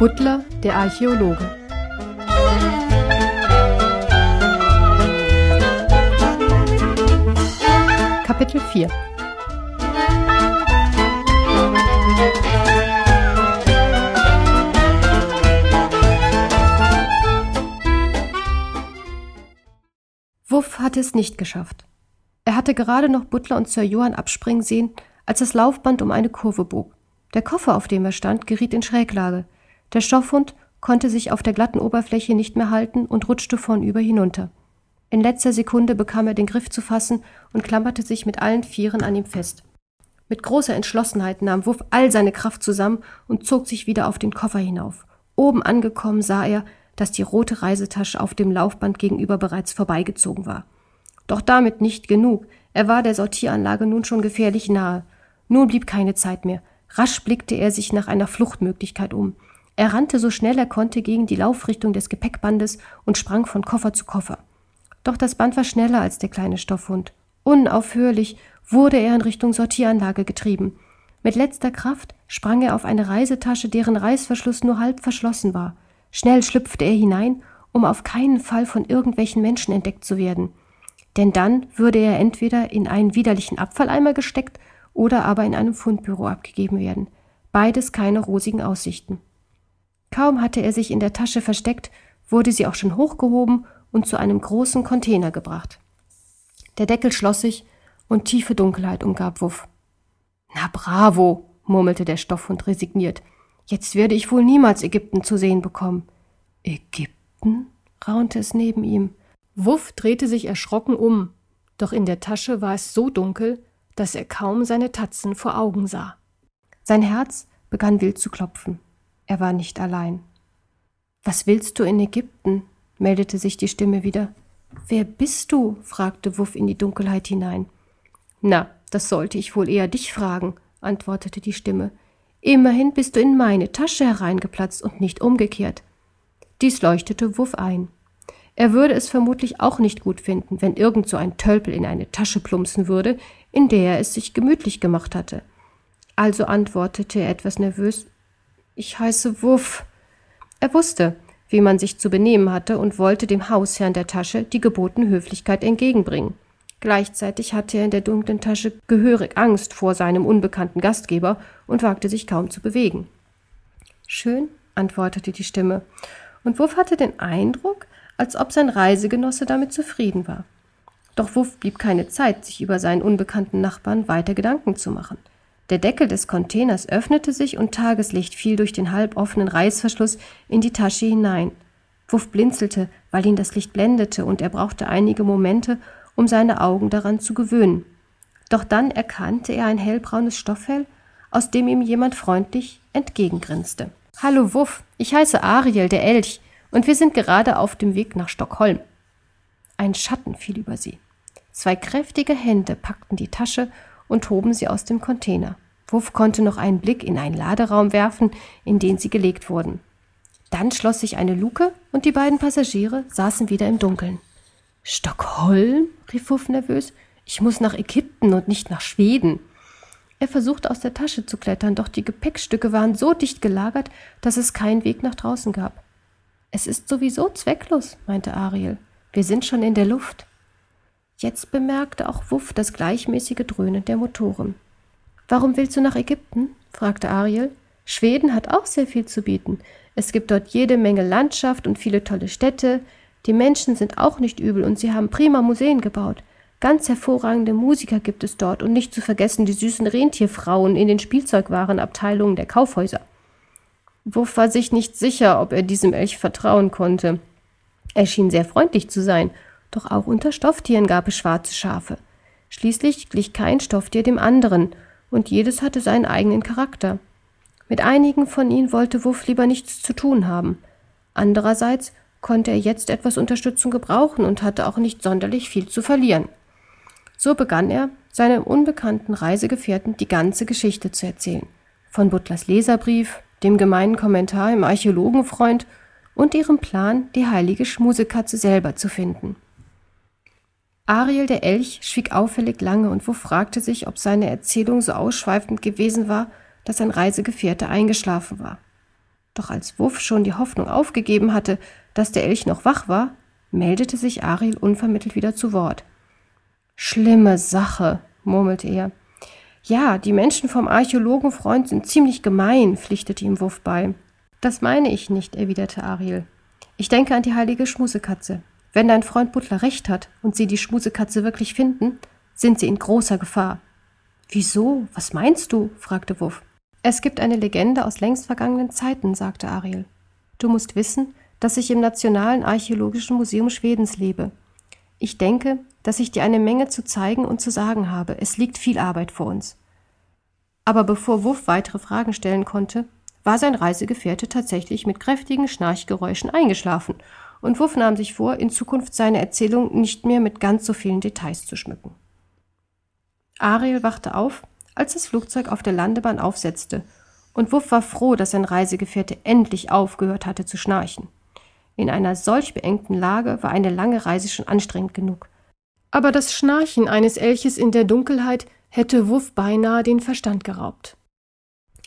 Butler, der Archäologe. Kapitel 4 Wuff hatte es nicht geschafft. Er hatte gerade noch Butler und Sir Johann abspringen sehen, als das Laufband um eine Kurve bog. Der Koffer, auf dem er stand, geriet in Schräglage. Der Stoffhund konnte sich auf der glatten Oberfläche nicht mehr halten und rutschte vornüber hinunter. In letzter Sekunde bekam er den Griff zu fassen und klammerte sich mit allen Vieren an ihm fest. Mit großer Entschlossenheit nahm Wuff all seine Kraft zusammen und zog sich wieder auf den Koffer hinauf. Oben angekommen sah er, dass die rote Reisetasche auf dem Laufband gegenüber bereits vorbeigezogen war. Doch damit nicht genug. Er war der Sortieranlage nun schon gefährlich nahe. Nun blieb keine Zeit mehr. Rasch blickte er sich nach einer Fluchtmöglichkeit um. Er rannte so schnell er konnte gegen die Laufrichtung des Gepäckbandes und sprang von Koffer zu Koffer. Doch das Band war schneller als der kleine Stoffhund. Unaufhörlich wurde er in Richtung Sortieranlage getrieben. Mit letzter Kraft sprang er auf eine Reisetasche, deren Reißverschluss nur halb verschlossen war. Schnell schlüpfte er hinein, um auf keinen Fall von irgendwelchen Menschen entdeckt zu werden. Denn dann würde er entweder in einen widerlichen Abfalleimer gesteckt oder aber in einem Fundbüro abgegeben werden. Beides keine rosigen Aussichten. Kaum hatte er sich in der Tasche versteckt, wurde sie auch schon hochgehoben und zu einem großen Container gebracht. Der Deckel schloss sich und tiefe Dunkelheit umgab Wuff. Na bravo, murmelte der Stoffhund resigniert. Jetzt werde ich wohl niemals Ägypten zu sehen bekommen. Ägypten? raunte es neben ihm. Wuff drehte sich erschrocken um, doch in der Tasche war es so dunkel, dass er kaum seine Tatzen vor Augen sah. Sein Herz begann wild zu klopfen. Er war nicht allein. Was willst du in Ägypten? meldete sich die Stimme wieder. Wer bist du? fragte Wuff in die Dunkelheit hinein. Na, das sollte ich wohl eher dich fragen, antwortete die Stimme. Immerhin bist du in meine Tasche hereingeplatzt und nicht umgekehrt. Dies leuchtete Wuff ein. Er würde es vermutlich auch nicht gut finden, wenn irgend so ein Tölpel in eine Tasche plumpsen würde, in der er es sich gemütlich gemacht hatte. Also antwortete er etwas nervös Ich heiße Wuff. Er wusste, wie man sich zu benehmen hatte und wollte dem Hausherrn der Tasche die gebotene Höflichkeit entgegenbringen. Gleichzeitig hatte er in der dunklen Tasche gehörig Angst vor seinem unbekannten Gastgeber und wagte sich kaum zu bewegen. Schön, antwortete die Stimme, und Wuff hatte den Eindruck, als ob sein Reisegenosse damit zufrieden war. Doch Wuff blieb keine Zeit, sich über seinen unbekannten Nachbarn weiter Gedanken zu machen. Der Deckel des Containers öffnete sich und Tageslicht fiel durch den halb offenen Reißverschluss in die Tasche hinein. Wuff blinzelte, weil ihn das Licht blendete, und er brauchte einige Momente, um seine Augen daran zu gewöhnen. Doch dann erkannte er ein hellbraunes Stofffell, aus dem ihm jemand freundlich entgegengrinste. Hallo Wuff, ich heiße Ariel, der Elch, und wir sind gerade auf dem Weg nach Stockholm. Ein Schatten fiel über sie. Zwei kräftige Hände packten die Tasche und hoben sie aus dem Container. Wuff konnte noch einen Blick in einen Laderaum werfen, in den sie gelegt wurden. Dann schloss sich eine Luke und die beiden Passagiere saßen wieder im Dunkeln. Stockholm? rief Wuff nervös. Ich muss nach Ägypten und nicht nach Schweden. Er versuchte aus der Tasche zu klettern, doch die Gepäckstücke waren so dicht gelagert, dass es keinen Weg nach draußen gab. Es ist sowieso zwecklos, meinte Ariel. Wir sind schon in der Luft. Jetzt bemerkte auch Wuff das gleichmäßige Dröhnen der Motoren. Warum willst du nach Ägypten? fragte Ariel. Schweden hat auch sehr viel zu bieten. Es gibt dort jede Menge Landschaft und viele tolle Städte. Die Menschen sind auch nicht übel und sie haben prima Museen gebaut. Ganz hervorragende Musiker gibt es dort und nicht zu vergessen die süßen Rentierfrauen in den Spielzeugwarenabteilungen der Kaufhäuser. Wuff war sich nicht sicher, ob er diesem Elch vertrauen konnte. Er schien sehr freundlich zu sein, doch auch unter Stofftieren gab es schwarze Schafe. Schließlich glich kein Stofftier dem anderen, und jedes hatte seinen eigenen Charakter. Mit einigen von ihnen wollte Wuff lieber nichts zu tun haben. Andererseits konnte er jetzt etwas Unterstützung gebrauchen und hatte auch nicht sonderlich viel zu verlieren. So begann er, seinem unbekannten Reisegefährten die ganze Geschichte zu erzählen. Von Butlers Leserbrief, dem gemeinen Kommentar im Archäologenfreund und ihrem Plan, die heilige Schmusekatze selber zu finden. Ariel der Elch schwieg auffällig lange und Wuff fragte sich, ob seine Erzählung so ausschweifend gewesen war, dass sein Reisegefährte eingeschlafen war. Doch als Wuff schon die Hoffnung aufgegeben hatte, dass der Elch noch wach war, meldete sich Ariel unvermittelt wieder zu Wort. Schlimme Sache, murmelte er. Ja, die Menschen vom Archäologenfreund sind ziemlich gemein, pflichtete ihm Wuff bei. Das meine ich nicht, erwiderte Ariel. Ich denke an die heilige Schmusekatze. Wenn dein Freund Butler recht hat und sie die Schmusekatze wirklich finden, sind sie in großer Gefahr. Wieso? Was meinst du? fragte Wuff. Es gibt eine Legende aus längst vergangenen Zeiten, sagte Ariel. Du musst wissen, dass ich im Nationalen Archäologischen Museum Schwedens lebe. Ich denke, dass ich dir eine Menge zu zeigen und zu sagen habe. Es liegt viel Arbeit vor uns. Aber bevor Wuff weitere Fragen stellen konnte, war sein Reisegefährte tatsächlich mit kräftigen Schnarchgeräuschen eingeschlafen, und Wuff nahm sich vor, in Zukunft seine Erzählung nicht mehr mit ganz so vielen Details zu schmücken. Ariel wachte auf, als das Flugzeug auf der Landebahn aufsetzte, und Wuff war froh, dass sein Reisegefährte endlich aufgehört hatte zu schnarchen. In einer solch beengten Lage war eine lange Reise schon anstrengend genug. Aber das Schnarchen eines Elches in der Dunkelheit hätte Wuff beinahe den Verstand geraubt.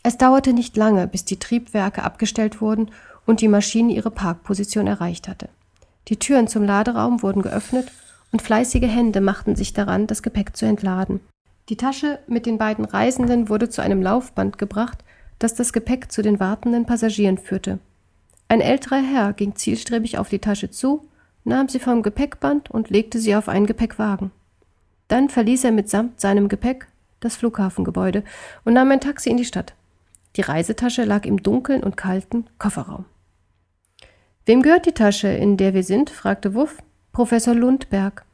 Es dauerte nicht lange, bis die Triebwerke abgestellt wurden und die Maschine ihre Parkposition erreicht hatte. Die Türen zum Laderaum wurden geöffnet und fleißige Hände machten sich daran, das Gepäck zu entladen. Die Tasche mit den beiden Reisenden wurde zu einem Laufband gebracht, das das Gepäck zu den wartenden Passagieren führte. Ein älterer Herr ging zielstrebig auf die Tasche zu, nahm sie vom Gepäckband und legte sie auf einen Gepäckwagen. Dann verließ er mitsamt seinem Gepäck das Flughafengebäude und nahm ein Taxi in die Stadt. Die Reisetasche lag im dunklen und kalten Kofferraum. Wem gehört die Tasche, in der wir sind? fragte Wuff. Professor Lundberg.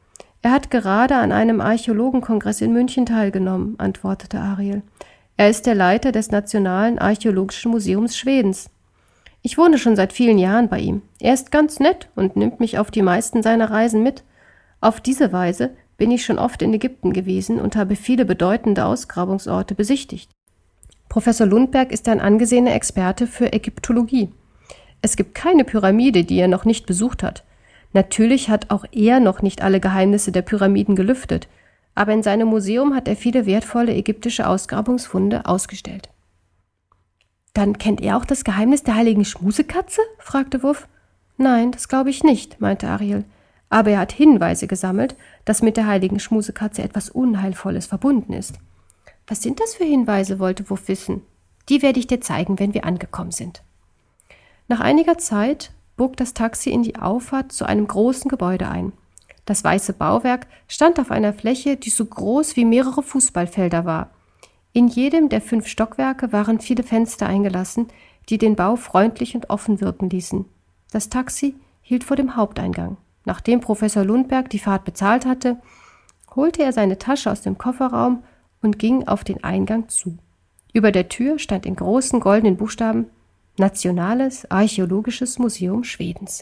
Er hat gerade an einem Archäologenkongress in München teilgenommen, antwortete Ariel. Er ist der Leiter des Nationalen Archäologischen Museums Schwedens. Ich wohne schon seit vielen Jahren bei ihm. Er ist ganz nett und nimmt mich auf die meisten seiner Reisen mit. Auf diese Weise bin ich schon oft in Ägypten gewesen und habe viele bedeutende Ausgrabungsorte besichtigt. Professor Lundberg ist ein angesehener Experte für Ägyptologie. Es gibt keine Pyramide, die er noch nicht besucht hat. Natürlich hat auch er noch nicht alle Geheimnisse der Pyramiden gelüftet, aber in seinem Museum hat er viele wertvolle ägyptische Ausgrabungsfunde ausgestellt. Dann kennt er auch das Geheimnis der heiligen Schmusekatze? fragte Wuff. Nein, das glaube ich nicht, meinte Ariel. Aber er hat Hinweise gesammelt, dass mit der heiligen Schmusekatze etwas Unheilvolles verbunden ist. Was sind das für Hinweise? wollte Wuff wissen. Die werde ich dir zeigen, wenn wir angekommen sind. Nach einiger Zeit bog das Taxi in die Auffahrt zu einem großen Gebäude ein. Das weiße Bauwerk stand auf einer Fläche, die so groß wie mehrere Fußballfelder war. In jedem der fünf Stockwerke waren viele Fenster eingelassen, die den Bau freundlich und offen wirken ließen. Das Taxi hielt vor dem Haupteingang. Nachdem Professor Lundberg die Fahrt bezahlt hatte, holte er seine Tasche aus dem Kofferraum und ging auf den Eingang zu. Über der Tür stand in großen goldenen Buchstaben Nationales Archäologisches Museum Schwedens.